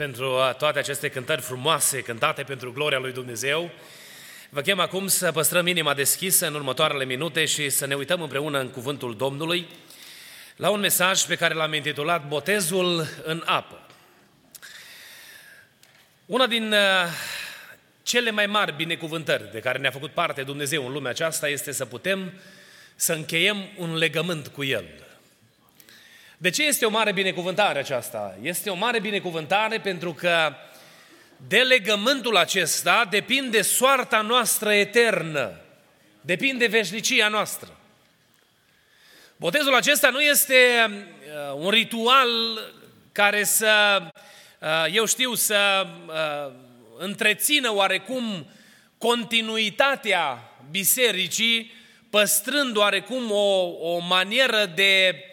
pentru toate aceste cântări frumoase, cântate pentru gloria lui Dumnezeu. Vă chem acum să păstrăm inima deschisă în următoarele minute și să ne uităm împreună în cuvântul Domnului la un mesaj pe care l-am intitulat Botezul în apă. Una din uh, cele mai mari binecuvântări de care ne-a făcut parte Dumnezeu în lumea aceasta este să putem să încheiem un legământ cu El. De ce este o mare binecuvântare aceasta? Este o mare binecuvântare pentru că de legământul acesta depinde soarta noastră eternă, depinde veșnicia noastră. Botezul acesta nu este uh, un ritual care să, uh, eu știu, să uh, întrețină oarecum continuitatea bisericii, păstrând oarecum o, o manieră de uh,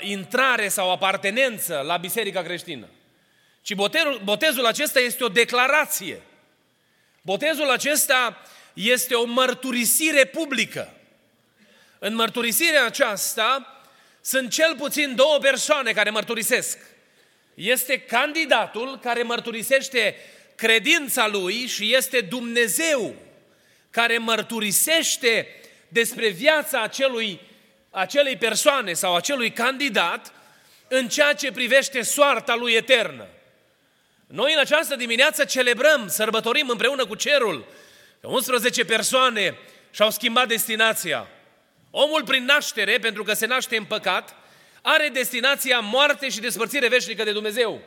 intrare sau apartenență la biserica creștină. Ci botezul, botezul acesta este o declarație. Botezul acesta este o mărturisire publică. În mărturisirea aceasta sunt cel puțin două persoane care mărturisesc. Este candidatul care mărturisește credința lui și este Dumnezeu care mărturisește despre viața acelui acelei persoane sau acelui candidat în ceea ce privește soarta lui eternă. Noi în această dimineață celebrăm, sărbătorim împreună cu cerul că 11 persoane și-au schimbat destinația. Omul prin naștere, pentru că se naște în păcat, are destinația moarte și despărțire veșnică de Dumnezeu.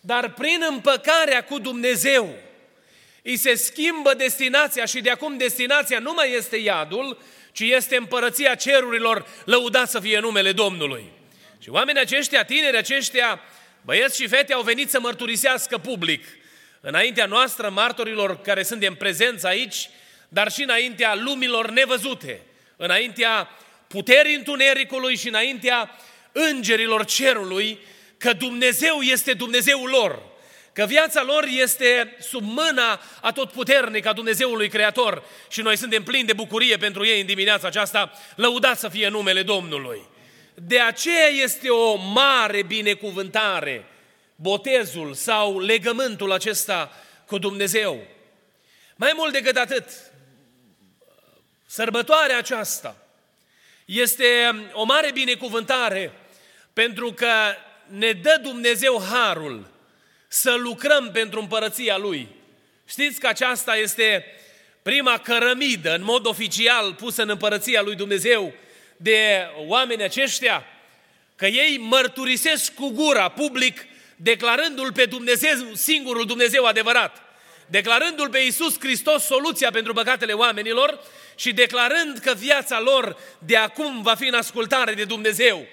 Dar prin împăcarea cu Dumnezeu, îi se schimbă destinația și de acum destinația nu mai este iadul, ci este împărăția cerurilor, lăudat să fie numele Domnului. Și oamenii aceștia, tineri aceștia, băieți și fete au venit să mărturisească public, înaintea noastră, martorilor care sunt în prezență aici, dar și înaintea lumilor nevăzute, înaintea puterii întunericului și înaintea îngerilor cerului, că Dumnezeu este Dumnezeul lor că viața lor este sub mâna atotputernică a Dumnezeului Creator și noi suntem plini de bucurie pentru ei în dimineața aceasta, lăudat să fie numele Domnului. De aceea este o mare binecuvântare botezul sau legământul acesta cu Dumnezeu. Mai mult decât atât, sărbătoarea aceasta este o mare binecuvântare pentru că ne dă Dumnezeu harul să lucrăm pentru împărăția Lui. Știți că aceasta este prima cărămidă, în mod oficial, pusă în împărăția Lui Dumnezeu de oameni aceștia, că ei mărturisesc cu gura, public, declarându-L pe Dumnezeu, singurul Dumnezeu adevărat, declarându-L pe Iisus Hristos soluția pentru păcatele oamenilor și declarând că viața lor de acum va fi în ascultare de Dumnezeu.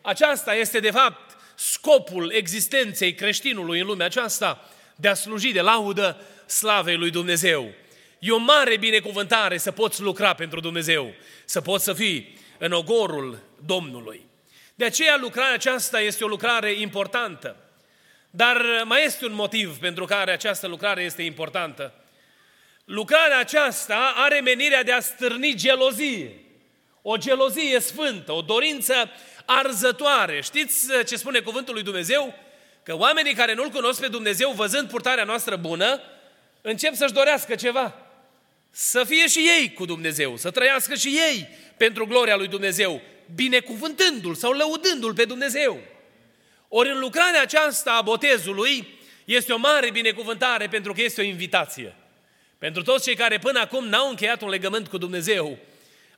Aceasta este, de fapt, scopul existenței creștinului în lumea aceasta de a sluji de laudă slavei lui Dumnezeu. E o mare binecuvântare să poți lucra pentru Dumnezeu, să poți să fii în ogorul Domnului. De aceea lucrarea aceasta este o lucrare importantă. Dar mai este un motiv pentru care această lucrare este importantă. Lucrarea aceasta are menirea de a stârni gelozie. O gelozie sfântă, o dorință arzătoare. Știți uh, ce spune cuvântul lui Dumnezeu? Că oamenii care nu-L cunosc pe Dumnezeu, văzând purtarea noastră bună, încep să-și dorească ceva. Să fie și ei cu Dumnezeu, să trăiască și ei pentru gloria lui Dumnezeu, binecuvântându-L sau lăudându-L pe Dumnezeu. Ori în lucrarea aceasta a botezului este o mare binecuvântare pentru că este o invitație. Pentru toți cei care până acum n-au încheiat un legământ cu Dumnezeu,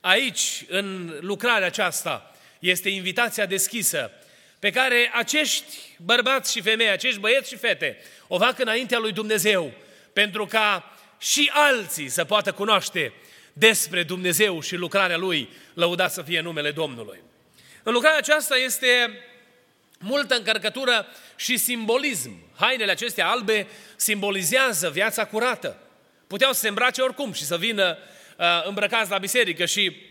aici, în lucrarea aceasta, este invitația deschisă pe care acești bărbați și femei, acești băieți și fete o fac înaintea lui Dumnezeu pentru ca și alții să poată cunoaște despre Dumnezeu și lucrarea Lui, lăudat să fie numele Domnului. În lucrarea aceasta este multă încărcătură și simbolism. Hainele acestea albe simbolizează viața curată. Puteau să se îmbrace oricum și să vină uh, îmbrăcați la biserică și uh,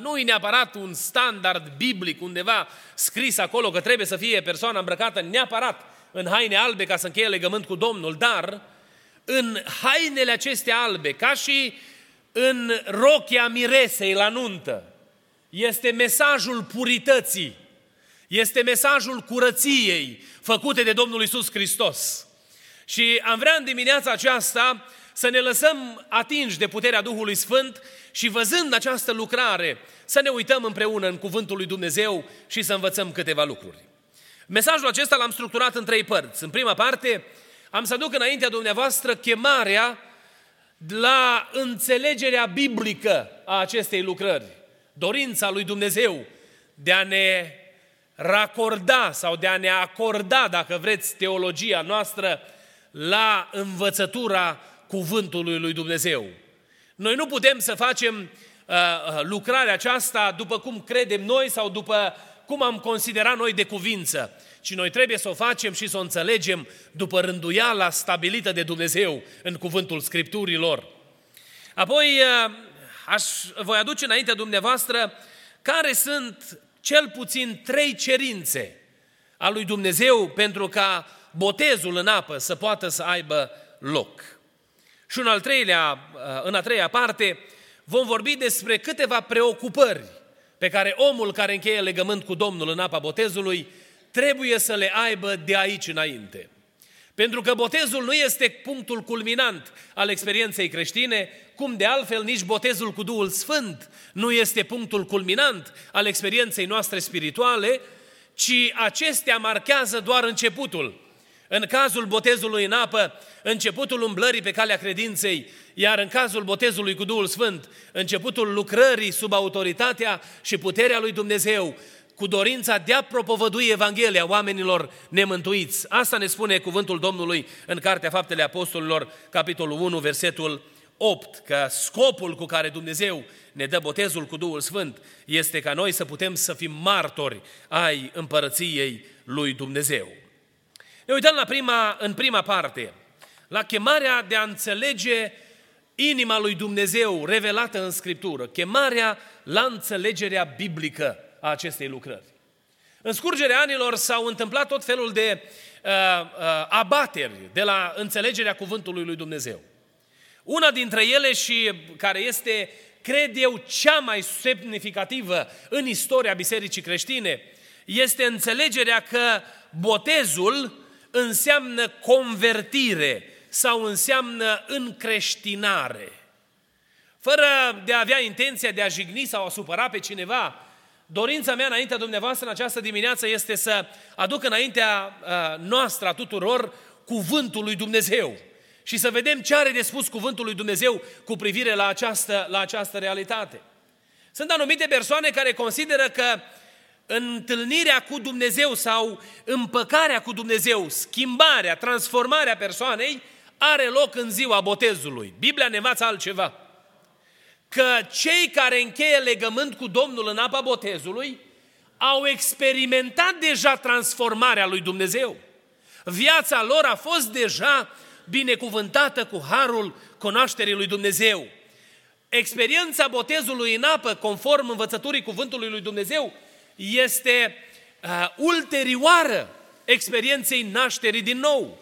nu e neapărat un standard biblic undeva scris acolo că trebuie să fie persoana îmbrăcată neapărat în haine albe ca să încheie legământ cu Domnul, dar în hainele acestea albe, ca și în rochia miresei la nuntă, este mesajul purității, este mesajul curăției făcute de Domnul Isus Hristos. Și am vrea în dimineața aceasta să ne lăsăm atinși de puterea Duhului Sfânt și văzând această lucrare, să ne uităm împreună în Cuvântul lui Dumnezeu și să învățăm câteva lucruri. Mesajul acesta l-am structurat în trei părți. În prima parte, am să aduc înaintea dumneavoastră chemarea la înțelegerea biblică a acestei lucrări. Dorința lui Dumnezeu de a ne racorda sau de a ne acorda, dacă vreți, teologia noastră la învățătura cuvântului lui Dumnezeu. Noi nu putem să facem uh, uh lucrarea aceasta după cum credem noi sau după cum am considerat noi de cuvință, ci noi trebuie să o facem și să o înțelegem după rânduiala stabilită de Dumnezeu în cuvântul Scripturilor. Apoi uh, aș, voi aduce înaintea dumneavoastră care sunt cel puțin trei cerințe a lui Dumnezeu pentru ca botezul în apă să poată să aibă loc. Și în, al treilea, uh, în a treia parte vom vorbi despre câteva preocupări pe care omul care încheie legământ cu Domnul în apa botezului trebuie să le aibă de aici înainte. Pentru că botezul nu este punctul culminant al experienței creștine, cum de altfel nici botezul cu Duhul Sfânt nu este punctul culminant al experienței noastre spirituale, ci acestea marchează doar începutul. În cazul botezului în apă, începutul umblării pe calea credinței, iar în cazul botezului cu Duhul Sfânt, începutul lucrării sub autoritatea și puterea lui Dumnezeu, cu dorința de a propovădui Evanghelia oamenilor nemântuiți. Asta ne spune cuvântul Domnului în Cartea Faptele Apostolilor, capitolul 1, versetul 8, că scopul cu care Dumnezeu ne dă botezul cu Duhul Sfânt este ca noi să putem să fim martori ai împărăției lui Dumnezeu. Ne uităm la prima, în prima parte, la chemarea de a înțelege inima lui Dumnezeu revelată în Scriptură, chemarea la înțelegerea biblică a acestei lucrări. În scurgerea anilor s-au întâmplat tot felul de uh, uh, abateri de la înțelegerea cuvântului lui Dumnezeu. Una dintre ele și care este, cred eu, cea mai semnificativă în istoria bisericii creștine, este înțelegerea că botezul înseamnă convertire sau înseamnă încreștinare. Fără de a avea intenția de a jigni sau a supăra pe cineva, dorința mea înaintea dumneavoastră în această dimineață este să aduc înaintea uh, noastră a tuturor cuvântul lui Dumnezeu și să vedem ce are de spus cuvântul lui Dumnezeu cu privire la această, la această realitate. Sunt anumite persoane care consideră că întâlnirea cu Dumnezeu sau împăcarea cu Dumnezeu, schimbarea, transformarea persoanei, are loc în ziua botezului. Biblia ne învață altceva. Că cei care încheie legământ cu Domnul în apa botezului au experimentat deja transformarea lui Dumnezeu. Viața lor a fost deja binecuvântată cu harul cunoașterii lui Dumnezeu. Experiența botezului în apă, conform învățăturii cuvântului lui Dumnezeu, este uh, ulterioară experienței nașterii din nou.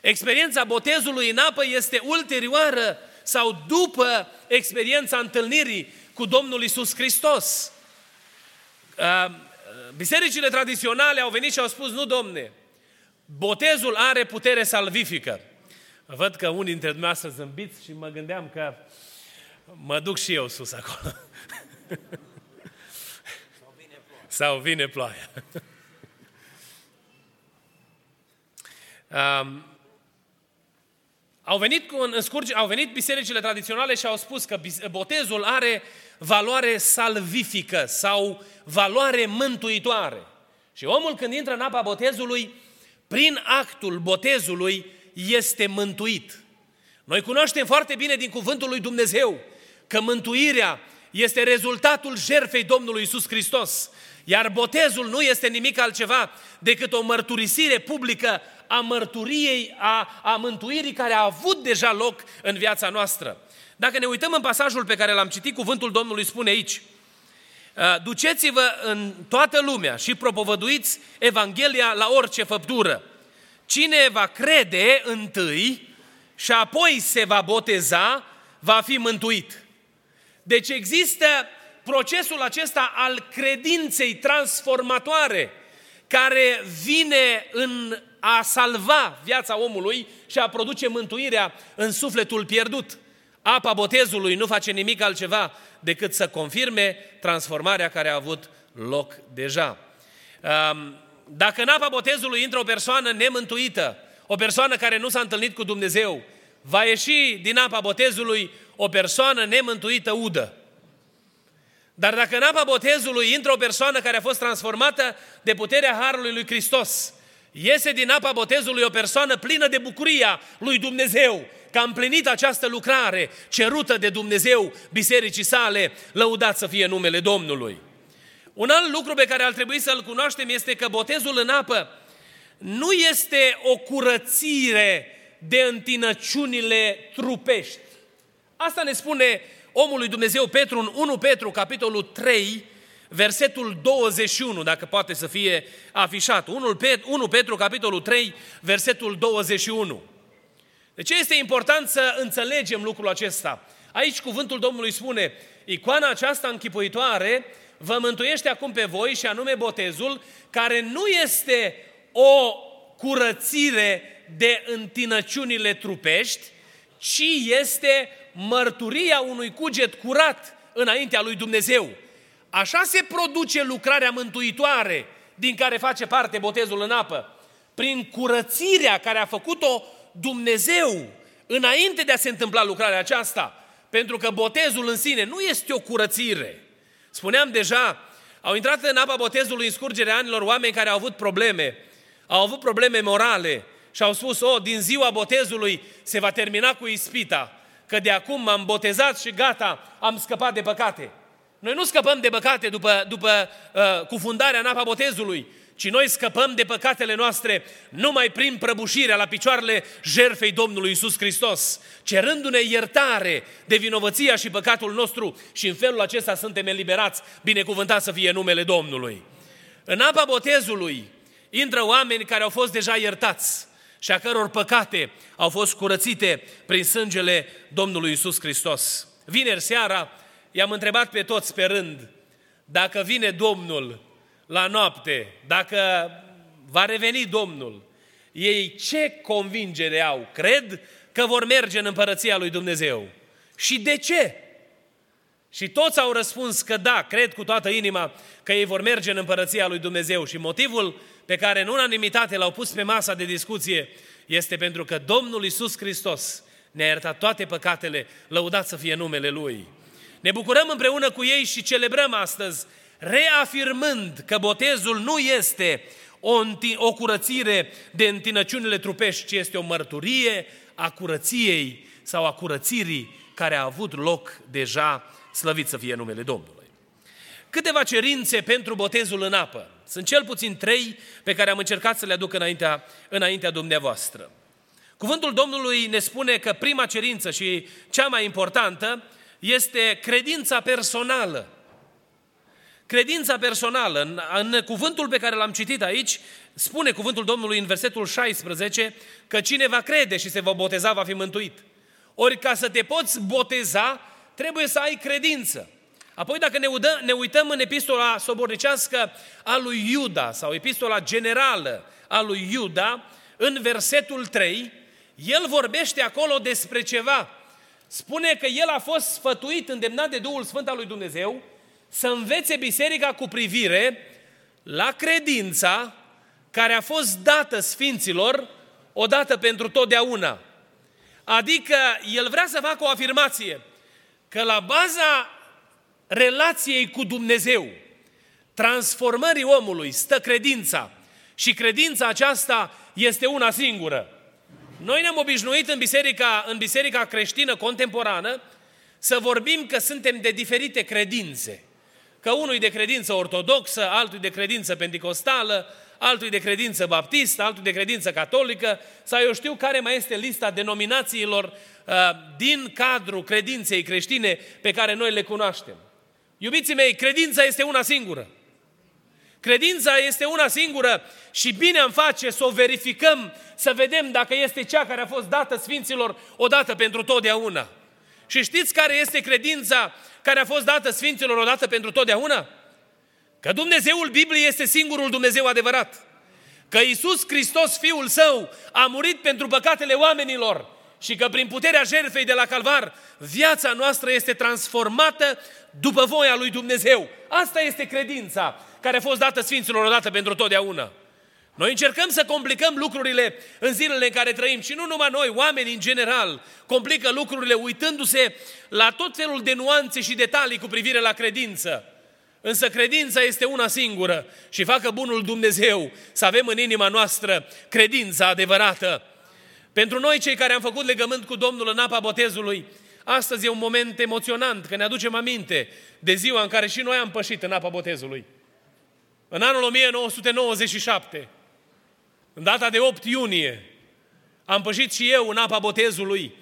Experiența botezului în apă este ulterioară sau după experiența întâlnirii cu Domnul Isus Hristos. Uh, bisericile tradiționale au venit și au spus, nu domne, botezul are putere salvifică. Văd că unii dintre dumneavoastră zâmbiți și mă gândeam că mă duc și eu sus acolo. Sau vine ploaia. um, au venit, cu, în scurge, au venit bisericile tradiționale și au spus că botezul are valoare salvifică sau valoare mântuitoare. Și omul când intră în apa botezului, prin actul botezului este mântuit. Noi cunoaștem foarte bine din cuvântul lui Dumnezeu că mântuirea este rezultatul jertfei Domnului Isus Hristos. Iar botezul nu este nimic altceva decât o mărturisire publică a mărturiei, a, a mântuirii care a avut deja loc în viața noastră. Dacă ne uităm în pasajul pe care l-am citit, cuvântul Domnului spune aici, uh, Duceți-vă în toată lumea și propovăduiți Evanghelia la orice făptură. Cine va crede întâi și apoi se va boteza, va fi mântuit. Deci există procesul acesta al credinței transformatoare care vine în a salva viața omului și a produce mântuirea în sufletul pierdut. Apa botezului nu face nimic altceva decât să confirme transformarea care a avut loc deja. Dacă în apa botezului intră o persoană nemântuită, o persoană care nu s-a întâlnit cu Dumnezeu, va ieși din apa botezului o persoană nemântuită udă. Dar dacă în apa botezului intră o persoană care a fost transformată de puterea Harului lui Hristos, iese din apa botezului o persoană plină de bucuria lui Dumnezeu, că a împlinit această lucrare cerută de Dumnezeu bisericii sale, lăudat să fie numele Domnului. Un alt lucru pe care ar trebui să-l cunoaștem este că botezul în apă nu este o curățire de întinăciunile trupești. Asta ne spune omul lui Dumnezeu Petru în 1 Petru, capitolul 3, versetul 21, dacă poate să fie afișat. 1 Petru, 1 Petru capitolul 3, versetul 21. De ce este important să înțelegem lucrul acesta? Aici cuvântul Domnului spune, icoana aceasta închipuitoare vă mântuiește acum pe voi și anume botezul, care nu este o curățire de întinăciunile trupești, ci este mărturia unui cuget curat înaintea lui Dumnezeu. Așa se produce lucrarea mântuitoare din care face parte botezul în apă. Prin curățirea care a făcut-o Dumnezeu înainte de a se întâmpla lucrarea aceasta. Pentru că botezul în sine nu este o curățire. Spuneam deja, au intrat în apa botezului în scurgerea anilor oameni care au avut probleme, au avut probleme morale și au spus, oh, din ziua botezului se va termina cu ispita, că de acum m-am botezat și gata, am scăpat de păcate. Noi nu scăpăm de păcate după, după uh, cufundarea în apa botezului, ci noi scăpăm de păcatele noastre numai prin prăbușirea la picioarele jerfei Domnului Isus Hristos, cerându-ne iertare de vinovăția și păcatul nostru și în felul acesta suntem eliberați, binecuvântat să fie numele Domnului. În apa botezului intră oameni care au fost deja iertați și a căror păcate au fost curățite prin sângele Domnului Isus Hristos. Vineri seara i-am întrebat pe toți pe rând, dacă vine Domnul la noapte, dacă va reveni Domnul, ei ce convingere au? Cred că vor merge în împărăția lui Dumnezeu. Și de ce? Și toți au răspuns că da, cred cu toată inima că ei vor merge în împărăția lui Dumnezeu. Și motivul pe care în unanimitate l-au pus pe masa de discuție este pentru că Domnul Isus Hristos ne-a iertat toate păcatele, lăudat să fie numele Lui. Ne bucurăm împreună cu ei și celebrăm astăzi, reafirmând că botezul nu este o, o curățire de întinăciunile trupești, ci este o mărturie a curăției sau a curățirii care a avut loc deja, slăvit să fie numele Domnului. Câteva cerințe pentru botezul în apă. Sunt cel puțin trei pe care am încercat să le aduc înaintea, înaintea dumneavoastră. Cuvântul Domnului ne spune că prima cerință și cea mai importantă este credința personală. Credința personală. În, în cuvântul pe care l-am citit aici, spune cuvântul Domnului în versetul 16 că cine va crede și se va boteza va fi mântuit. Ori ca să te poți boteza, trebuie să ai credință. Apoi dacă ne, udă, ne uităm în epistola sobornicească a lui Iuda sau epistola generală a lui Iuda, în versetul 3, el vorbește acolo despre ceva. Spune că el a fost sfătuit, îndemnat de Duhul Sfânt al lui Dumnezeu, să învețe biserica cu privire la credința care a fost dată sfinților odată pentru totdeauna. Adică el vrea să facă o afirmație că la baza relației cu Dumnezeu, transformării omului, stă credința. Și credința aceasta este una singură. Noi ne-am obișnuit în biserica, în biserica creștină contemporană să vorbim că suntem de diferite credințe. Că unul de credință ortodoxă, altul de credință pentecostală, altul de credință baptistă, altul de credință catolică, sau eu știu care mai este lista denominațiilor uh, din cadrul credinței creștine pe care noi le cunoaștem. Iubiții mei, credința este una singură. Credința este una singură și bine am face să o verificăm, să vedem dacă este cea care a fost dată Sfinților odată pentru totdeauna. Și știți care este credința care a fost dată Sfinților odată pentru totdeauna? Că Dumnezeul Bibliei este singurul Dumnezeu adevărat. Că Isus Hristos, Fiul Său, a murit pentru păcatele oamenilor și că prin puterea jertfei de la Calvar, viața noastră este transformată după voia lui Dumnezeu. Asta este credința care a fost dată Sfinților odată pentru totdeauna. Noi încercăm să complicăm lucrurile în zilele în care trăim și nu numai noi, oamenii în general, complică lucrurile uitându-se la tot felul de nuanțe și detalii cu privire la credință. Însă credința este una singură și facă bunul Dumnezeu să avem în inima noastră credința adevărată. Pentru noi cei care am făcut legământ cu Domnul în apa botezului, astăzi e un moment emoționant, că ne aducem aminte de ziua în care și noi am pășit în apa botezului. În anul 1997, în data de 8 iunie, am pășit și eu în apa botezului,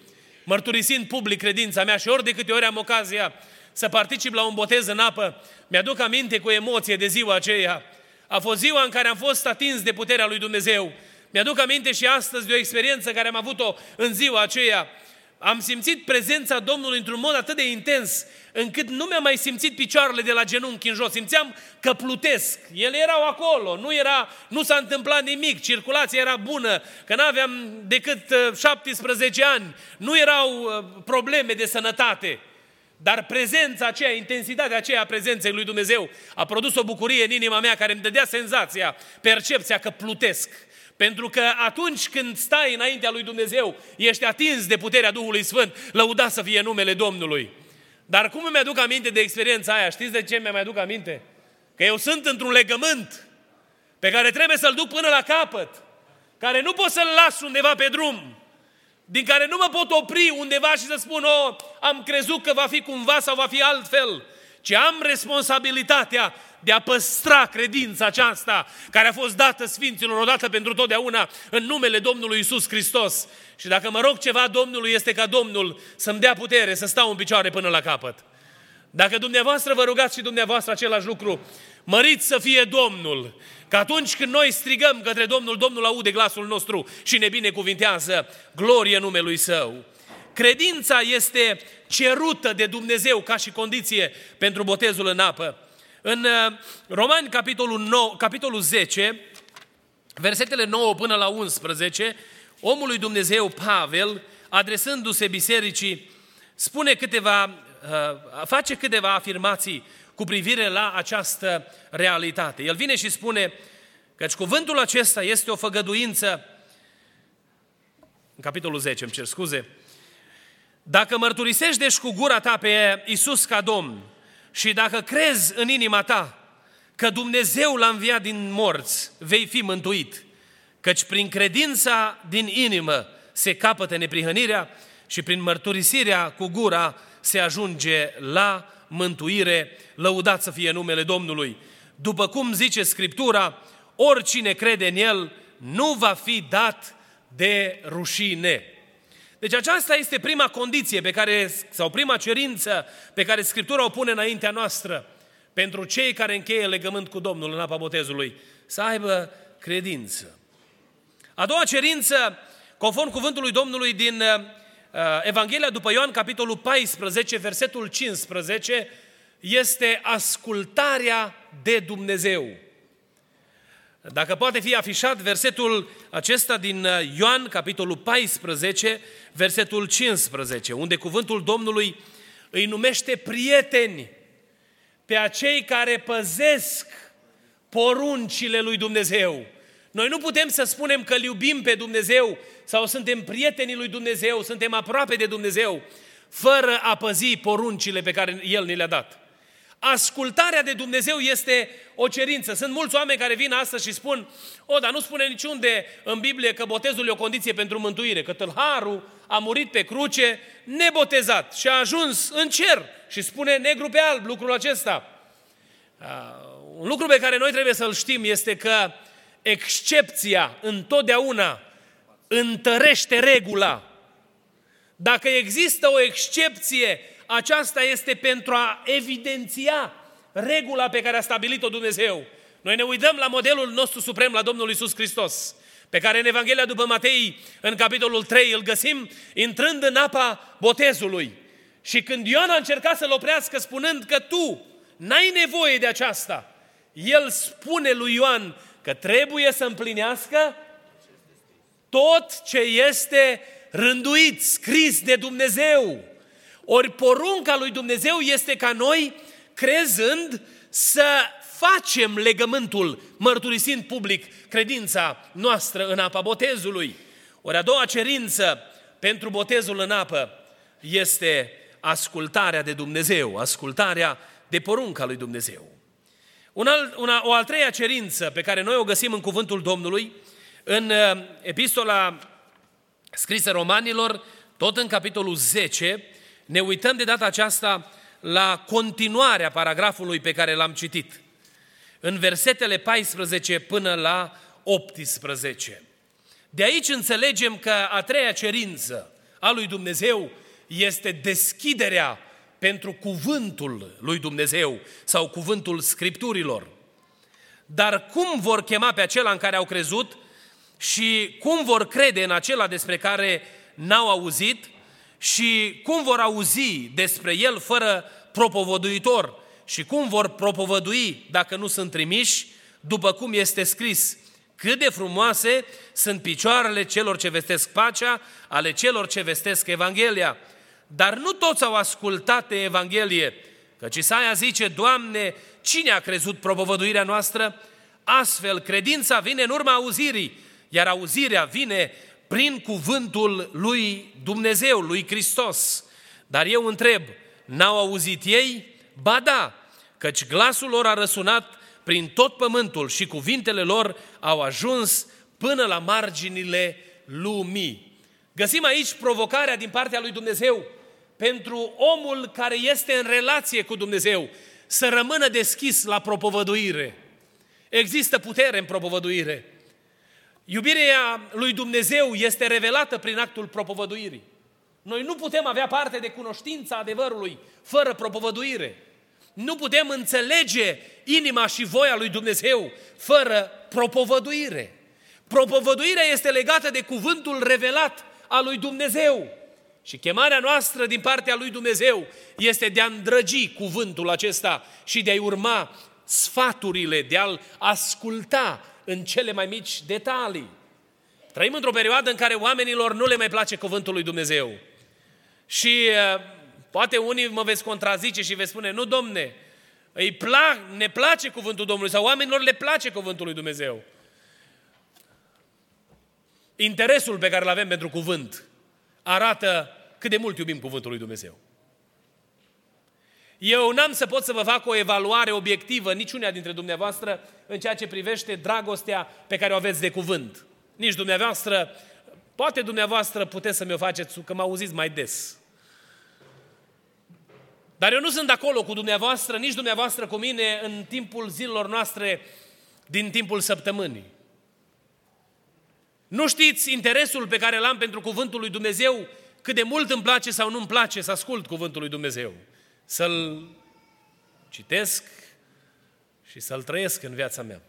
mărturisind public credința mea și ori de câte ori am ocazia să particip la un botez în apă, mi-aduc aminte cu emoție de ziua aceea. A fost ziua în care am fost atins de puterea lui Dumnezeu. Mi-aduc aminte și astăzi de o experiență care am avut-o în ziua aceea. Am simțit prezența Domnului într-un mod atât de intens, încât nu mi-am mai simțit picioarele de la genunchi în jos. Simțeam că plutesc. Ele erau acolo, nu, era, nu s-a întâmplat nimic, circulația era bună, că nu aveam decât 17 uh, ani, nu erau uh, probleme de sănătate. Dar prezența aceea, intensitatea aceea a prezenței lui Dumnezeu a produs o bucurie în inima mea care îmi dădea senzația, percepția că plutesc. Pentru că atunci când stai înaintea lui Dumnezeu, ești atins de puterea Duhului Sfânt, lăuda să fie numele Domnului. Dar cum îmi aduc aminte de experiența aia? Știți de ce mi-am aduc aminte? Că eu sunt într-un legământ pe care trebuie să-l duc până la capăt, care nu pot să-l las undeva pe drum, din care nu mă pot opri undeva și să spun, oh, am crezut că va fi cumva sau va fi altfel, ci am responsabilitatea de a păstra credința aceasta care a fost dată Sfinților odată pentru totdeauna în numele Domnului Isus Hristos. Și dacă mă rog ceva Domnului este ca Domnul să-mi dea putere să stau în picioare până la capăt. Dacă dumneavoastră vă rugați și dumneavoastră același lucru, măriți să fie Domnul, că atunci când noi strigăm către Domnul, Domnul aude glasul nostru și ne binecuvintează glorie numelui Său. Credința este cerută de Dumnezeu ca și condiție pentru botezul în apă. În uh, Romani, capitolul, 9, capitolul 10, versetele 9 până la 11, omul lui Dumnezeu, Pavel, adresându-se bisericii, spune câteva, uh, face câteva afirmații cu privire la această realitate. El vine și spune căci cuvântul acesta este o făgăduință, în capitolul 10, îmi cer scuze, dacă mărturisești deci cu gura ta pe Isus ca Domn și dacă crezi în inima ta că Dumnezeu l-a înviat din morți, vei fi mântuit. Căci prin credința din inimă se capătă neprihănirea și prin mărturisirea cu gura se ajunge la mântuire, lăudat să fie numele Domnului. După cum zice Scriptura, oricine crede în El nu va fi dat de rușine. Deci aceasta este prima condiție pe care, sau prima cerință pe care Scriptura o pune înaintea noastră pentru cei care încheie legământ cu Domnul în apa botezului, să aibă credință. A doua cerință, conform cuvântului Domnului din uh, Evanghelia după Ioan, capitolul 14, versetul 15, este ascultarea de Dumnezeu. Dacă poate fi afișat versetul acesta din uh, Ioan, capitolul 14, versetul 15, unde cuvântul Domnului îi numește prieteni pe acei care păzesc poruncile lui Dumnezeu. Noi nu putem să spunem că îl iubim pe Dumnezeu sau suntem prietenii lui Dumnezeu, suntem aproape de Dumnezeu, fără a păzi poruncile pe care El ni le-a dat. Ascultarea de Dumnezeu este o cerință. Sunt mulți oameni care vin astăzi și spun, o, dar nu spune niciunde în Biblie că botezul e o condiție pentru mântuire, că tâlharul a murit pe cruce nebotezat și a ajuns în cer și spune negru pe alb lucrul acesta. Uh, un lucru pe care noi trebuie să-l știm este că excepția întotdeauna întărește regula. Dacă există o excepție, aceasta este pentru a evidenția regula pe care a stabilit-o Dumnezeu. Noi ne uităm la modelul nostru suprem, la Domnul Isus Hristos, pe care în Evanghelia după Matei, în capitolul 3, îl găsim intrând în apa botezului. Și când Ioan a încercat să-l oprească spunând că tu n-ai nevoie de aceasta, el spune lui Ioan că trebuie să împlinească tot ce este rânduit, scris de Dumnezeu. Ori porunca lui Dumnezeu este ca noi, crezând, să facem legământul, mărturisind public credința noastră în apa botezului. Ori a doua cerință pentru botezul în apă este ascultarea de Dumnezeu, ascultarea de porunca lui Dumnezeu. Un alt, una, o al treia cerință pe care noi o găsim în cuvântul Domnului, în uh, epistola scrisă romanilor, tot în capitolul 10, ne uităm de data aceasta la continuarea paragrafului pe care l-am citit, în versetele 14 până la 18. De aici înțelegem că a treia cerință a lui Dumnezeu este deschiderea pentru cuvântul lui Dumnezeu sau cuvântul Scripturilor. Dar cum vor chema pe acela în care au crezut și cum vor crede în acela despre care n-au auzit și cum vor auzi despre el fără propovăduitor și cum vor propovădui dacă nu sunt trimiși, după cum este scris, cât de frumoase sunt picioarele celor ce vestesc pacea, ale celor ce vestesc Evanghelia. Dar nu toți au ascultat de Evanghelie, căci Isaia zice, Doamne, cine a crezut propovăduirea noastră? Astfel, credința vine în urma auzirii, iar auzirea vine prin cuvântul lui Dumnezeu, lui Hristos. Dar eu întreb, n-au auzit ei? Ba da, căci glasul lor a răsunat prin tot pământul și cuvintele lor au ajuns până la marginile lumii. Găsim aici provocarea din partea lui Dumnezeu pentru omul care este în relație cu Dumnezeu să rămână deschis la propovăduire. Există putere în propovăduire. Iubirea lui Dumnezeu este revelată prin actul propovăduirii. Noi nu putem avea parte de cunoștința adevărului fără propovăduire. Nu putem înțelege inima și voia lui Dumnezeu fără propovăduire. Propovăduirea este legată de cuvântul revelat al lui Dumnezeu. Și chemarea noastră din partea lui Dumnezeu este de a îndrăgi cuvântul acesta și de a-i urma sfaturile, de a-l asculta în cele mai mici detalii. Trăim într-o perioadă în care oamenilor nu le mai place cuvântul lui Dumnezeu. Și uh, poate unii mă veți contrazice și veți spune, nu domne, îi plac, ne place cuvântul Domnului sau oamenilor le place cuvântul lui Dumnezeu. Interesul pe care îl avem pentru cuvânt arată cât de mult iubim cuvântul lui Dumnezeu. Eu n-am să pot să vă fac o evaluare obiectivă, niciunea dintre dumneavoastră, în ceea ce privește dragostea pe care o aveți de cuvânt. Nici dumneavoastră, poate dumneavoastră puteți să mi-o faceți, că mă auziți mai des. Dar eu nu sunt acolo cu dumneavoastră, nici dumneavoastră cu mine în timpul zilelor noastre din timpul săptămânii. Nu știți interesul pe care l-am pentru cuvântul lui Dumnezeu, cât de mult îmi place sau nu îmi place să ascult cuvântul lui Dumnezeu să-l citesc și să-l trăiesc în viața mea.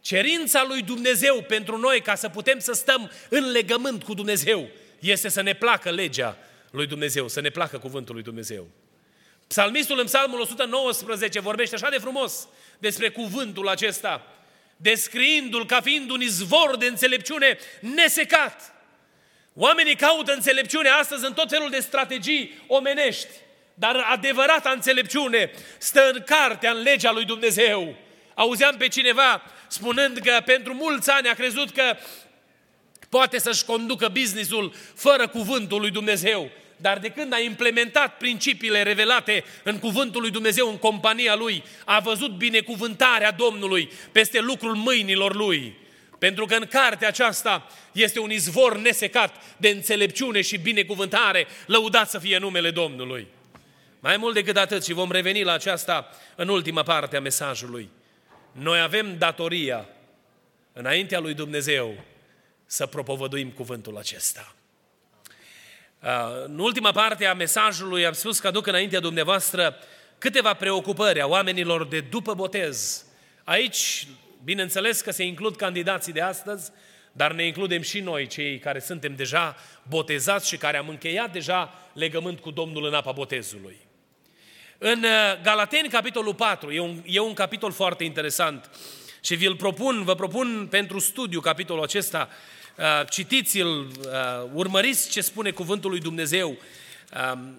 Cerința lui Dumnezeu pentru noi ca să putem să stăm în legământ cu Dumnezeu este să ne placă legea lui Dumnezeu, să ne placă cuvântul lui Dumnezeu. Psalmistul în Psalmul 119 vorbește așa de frumos despre cuvântul acesta, descriindu-l ca fiind un izvor de înțelepciune nesecat. Oamenii caută înțelepciune astăzi în tot felul de strategii omenești, dar adevărata înțelepciune stă în cartea, în legea lui Dumnezeu. Auzeam pe cineva spunând că pentru mulți ani a crezut că poate să-și conducă businessul fără cuvântul lui Dumnezeu. Dar de când a implementat principiile revelate în cuvântul lui Dumnezeu în compania lui, a văzut binecuvântarea Domnului peste lucrul mâinilor lui. Pentru că în cartea aceasta este un izvor nesecat de înțelepciune și binecuvântare, lăudat să fie numele Domnului. Mai mult decât atât, și vom reveni la aceasta în ultima parte a mesajului, noi avem datoria înaintea lui Dumnezeu să propovăduim cuvântul acesta. În ultima parte a mesajului am spus că aduc înaintea dumneavoastră câteva preocupări a oamenilor de după botez. Aici, bineînțeles că se includ candidații de astăzi, dar ne includem și noi, cei care suntem deja botezați și care am încheiat deja legământ cu Domnul în apa botezului. În uh, Galateni, capitolul 4, e un, e un capitol foarte interesant și vi-l propun, vă propun pentru studiu capitolul acesta, uh, citiți-l, uh, urmăriți ce spune cuvântul lui Dumnezeu.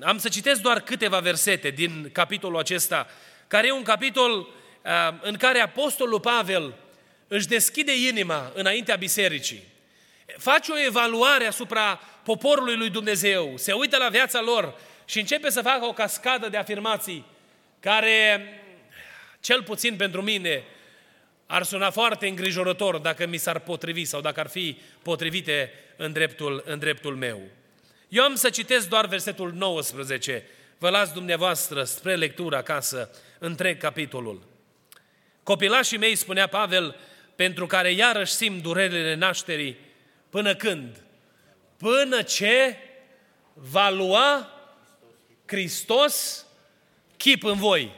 Am să citesc doar câteva versete din capitolul acesta, care e un capitol în care Apostolul Pavel își deschide inima înaintea bisericii, face o evaluare asupra poporului lui Dumnezeu, se uită la viața lor și începe să facă o cascadă de afirmații care, cel puțin pentru mine, ar suna foarte îngrijorător dacă mi s-ar potrivi sau dacă ar fi potrivite în dreptul, în dreptul meu. Eu am să citesc doar versetul 19. Vă las dumneavoastră spre lectură acasă întreg capitolul. Copilașii mei, spunea Pavel, pentru care iarăși simt durerile nașterii, până când? Până ce va lua Hristos chip în voi.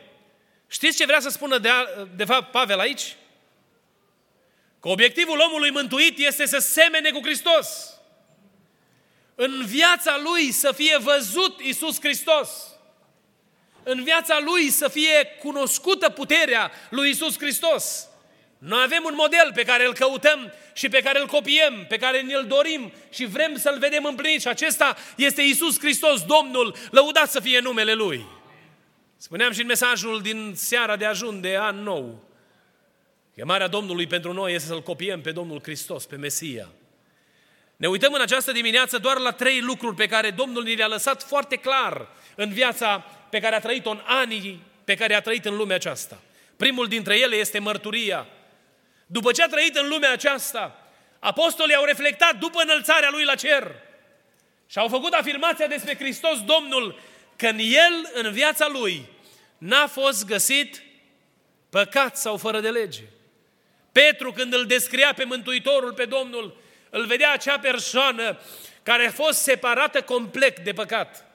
Știți ce vrea să spună de, de fapt Pavel aici? Că obiectivul omului mântuit este să semene cu Hristos. În viața lui să fie văzut Isus Hristos. În viața lui să fie cunoscută puterea lui Isus Hristos. Noi avem un model pe care îl căutăm și pe care îl copiem, pe care ne-l dorim și vrem să-l vedem împlinit și acesta este Isus Hristos, Domnul, lăudat să fie numele Lui. Spuneam și în mesajul din seara de ajun de an nou, chemarea Domnului pentru noi este să-L copiem pe Domnul Hristos, pe Mesia. Ne uităm în această dimineață doar la trei lucruri pe care Domnul ni le-a lăsat foarte clar în viața pe care a trăit-o în anii pe care a trăit în lumea aceasta. Primul dintre ele este mărturia, după ce a trăit în lumea aceasta, apostolii au reflectat după înălțarea lui la cer și au făcut afirmația despre Hristos Domnul că în el, în viața lui, n-a fost găsit păcat sau fără de lege. Petru, când îl descria pe Mântuitorul, pe Domnul, îl vedea acea persoană care a fost separată complet de păcat.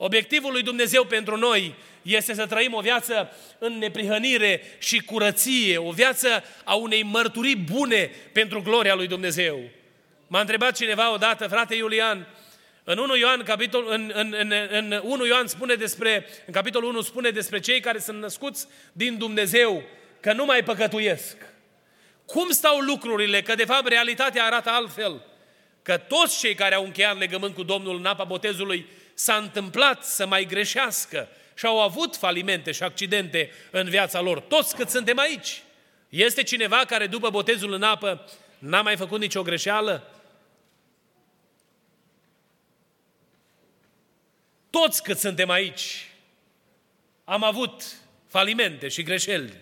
Obiectivul lui Dumnezeu pentru noi este să trăim o viață în neprihănire și curăție, o viață a unei mărturii bune pentru gloria lui Dumnezeu. M-a întrebat cineva odată, frate Iulian, în 1 Ioan, capitol, în, în, în, în 1 Ioan spune despre, în capitolul 1 spune despre cei care sunt născuți din Dumnezeu, că nu mai păcătuiesc. Cum stau lucrurile? Că de fapt realitatea arată altfel. Că toți cei care au încheiat legământ cu Domnul în apa botezului s-a întâmplat să mai greșească și au avut falimente și accidente în viața lor. Toți cât suntem aici. Este cineva care după botezul în apă n-a mai făcut nicio greșeală? Toți cât suntem aici am avut falimente și greșeli.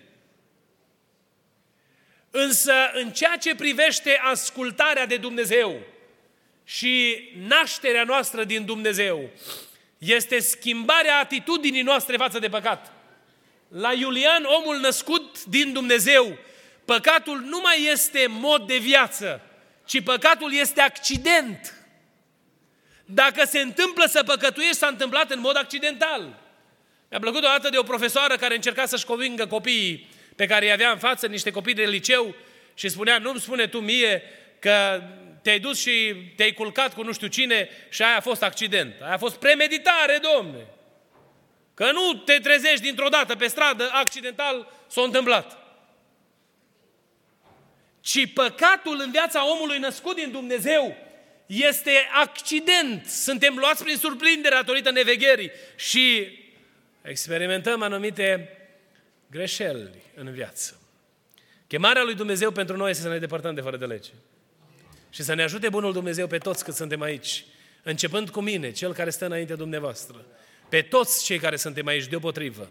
Însă, în ceea ce privește ascultarea de Dumnezeu și nașterea noastră din Dumnezeu, este schimbarea atitudinii noastre față de păcat. La Iulian, omul născut din Dumnezeu, păcatul nu mai este mod de viață, ci păcatul este accident. Dacă se întâmplă să păcătuiești, s-a întâmplat în mod accidental. Mi-a plăcut o dată de o profesoară care încerca să-și convingă copiii pe care îi avea în față, niște copii de liceu, și spunea, nu-mi spune tu mie că te-ai dus și te-ai culcat cu nu știu cine și aia a fost accident. Aia a fost premeditare, domne. Că nu te trezești dintr-o dată pe stradă, accidental s-a întâmplat. Ci păcatul în viața omului născut din Dumnezeu este accident. Suntem luați prin surprindere datorită nevegherii și experimentăm anumite greșeli în viață. Chemarea lui Dumnezeu pentru noi este să ne depărtăm de fără de lege. Și să ne ajute Bunul Dumnezeu pe toți cât suntem aici, începând cu mine, cel care stă înainte dumneavoastră, pe toți cei care suntem aici deopotrivă,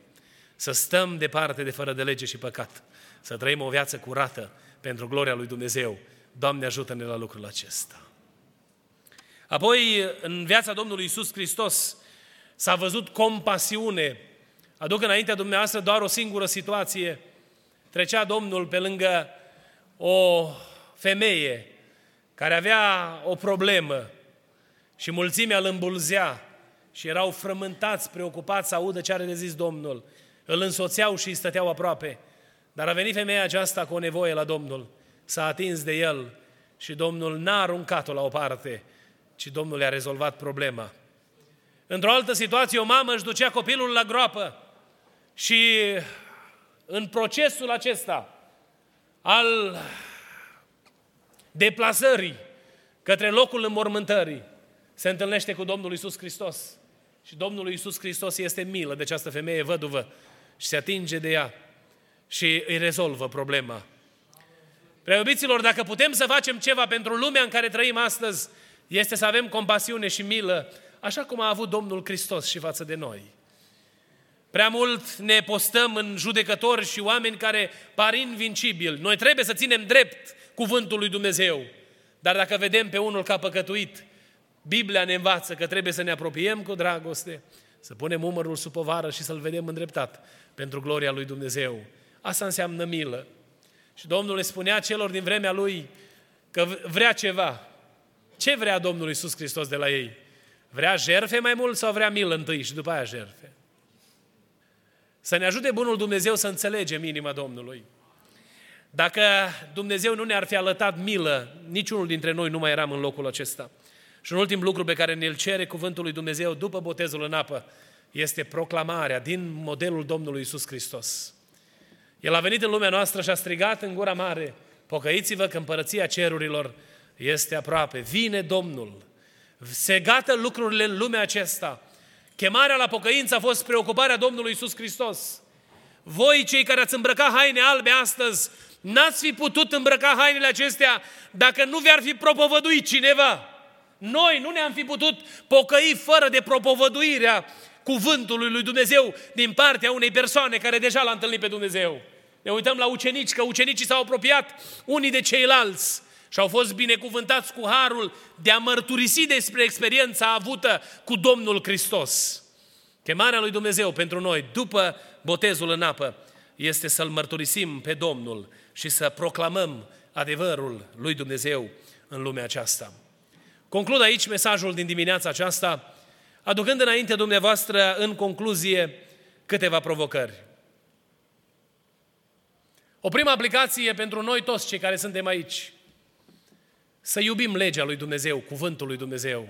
să stăm departe de fără de lege și păcat, să trăim o viață curată pentru gloria lui Dumnezeu. Doamne, ajută-ne la lucrul acesta. Apoi, în viața Domnului Isus Hristos, S-a văzut compasiune. Aduc înaintea dumneavoastră doar o singură situație. Trecea Domnul pe lângă o femeie care avea o problemă și mulțimea îl îmbulzea și erau frământați, preocupați să audă ce are de zis Domnul. Îl însoțeau și îi stăteau aproape. Dar a venit femeia aceasta cu o nevoie la Domnul. S-a atins de el și Domnul n-a aruncat-o la o parte, ci Domnul i-a rezolvat problema. Într-o altă situație, o mamă își ducea copilul la groapă și în procesul acesta al deplasării către locul înmormântării, se întâlnește cu Domnul Isus Hristos. Și Domnul Isus Hristos este milă de această femeie văduvă și se atinge de ea și îi rezolvă problema. Preobiților, dacă putem să facem ceva pentru lumea în care trăim astăzi, este să avem compasiune și milă, așa cum a avut Domnul Hristos și față de noi. Prea mult ne postăm în judecători și oameni care par invincibili. Noi trebuie să ținem drept cuvântul lui Dumnezeu. Dar dacă vedem pe unul ca păcătuit, Biblia ne învață că trebuie să ne apropiem cu dragoste, să punem umărul sub povară și să-l vedem îndreptat pentru gloria lui Dumnezeu. Asta înseamnă milă. Și Domnul le spunea celor din vremea lui că vrea ceva. Ce vrea Domnul Iisus Hristos de la ei? Vrea jerfe mai mult sau vrea milă întâi și după aia jerfe? Să ne ajute Bunul Dumnezeu să înțelegem inima Domnului. Dacă Dumnezeu nu ne-ar fi alătat milă, niciunul dintre noi nu mai eram în locul acesta. Și un ultim lucru pe care ne-l cere cuvântul lui Dumnezeu după botezul în apă este proclamarea din modelul Domnului Isus Hristos. El a venit în lumea noastră și a strigat în gura mare, pocăiți-vă că împărăția cerurilor este aproape. Vine Domnul. Se gată lucrurile în lumea acesta. Chemarea la pocăință a fost preocuparea Domnului Isus Hristos. Voi, cei care ați îmbrăcat haine albe astăzi, n-ați fi putut îmbrăca hainele acestea dacă nu vi-ar fi propovăduit cineva. Noi nu ne-am fi putut pocăi fără de propovăduirea cuvântului lui Dumnezeu din partea unei persoane care deja l-a întâlnit pe Dumnezeu. Ne uităm la ucenici, că ucenicii s-au apropiat unii de ceilalți și au fost binecuvântați cu harul de a mărturisi despre experiența avută cu Domnul Hristos. Chemarea lui Dumnezeu pentru noi, după botezul în apă, este să-L mărturisim pe Domnul și să proclamăm adevărul lui Dumnezeu în lumea aceasta. Conclud aici mesajul din dimineața aceasta, aducând înainte dumneavoastră, în concluzie, câteva provocări. O primă aplicație pentru noi toți cei care suntem aici, să iubim legea lui Dumnezeu, cuvântul lui Dumnezeu.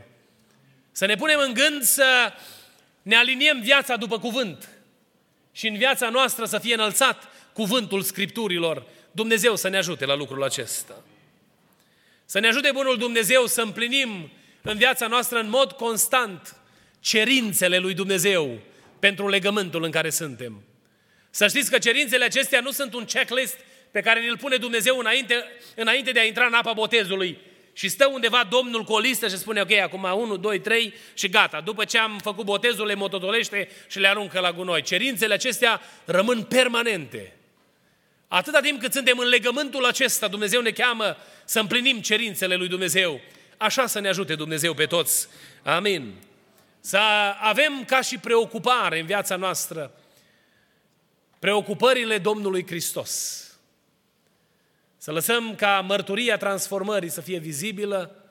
Să ne punem în gând să ne aliniem viața după cuvânt și în viața noastră să fie înălțat cuvântul Scripturilor. Dumnezeu să ne ajute la lucrul acesta. Să ne ajute Bunul Dumnezeu să împlinim în viața noastră în mod constant cerințele lui Dumnezeu pentru legământul în care suntem. Să știți că cerințele acestea nu sunt un checklist pe care ne-l pune Dumnezeu înainte, înainte de a intra în apa botezului și stă undeva Domnul cu o listă și spune, ok, acum 1, 2, 3 și gata. După ce am făcut botezul, le mototolește și le aruncă la gunoi. Cerințele acestea rămân permanente. Atâta timp cât suntem în legământul acesta, Dumnezeu ne cheamă să împlinim cerințele lui Dumnezeu. Așa să ne ajute Dumnezeu pe toți. Amin. Să avem ca și preocupare în viața noastră preocupările Domnului Hristos. Să lăsăm ca mărturia transformării să fie vizibilă,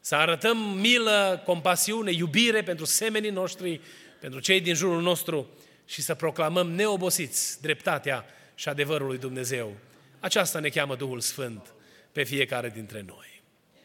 să arătăm milă, compasiune, iubire pentru semenii noștri, pentru cei din jurul nostru și să proclamăm neobosiți dreptatea și adevărul lui Dumnezeu. Aceasta ne cheamă Duhul Sfânt pe fiecare dintre noi.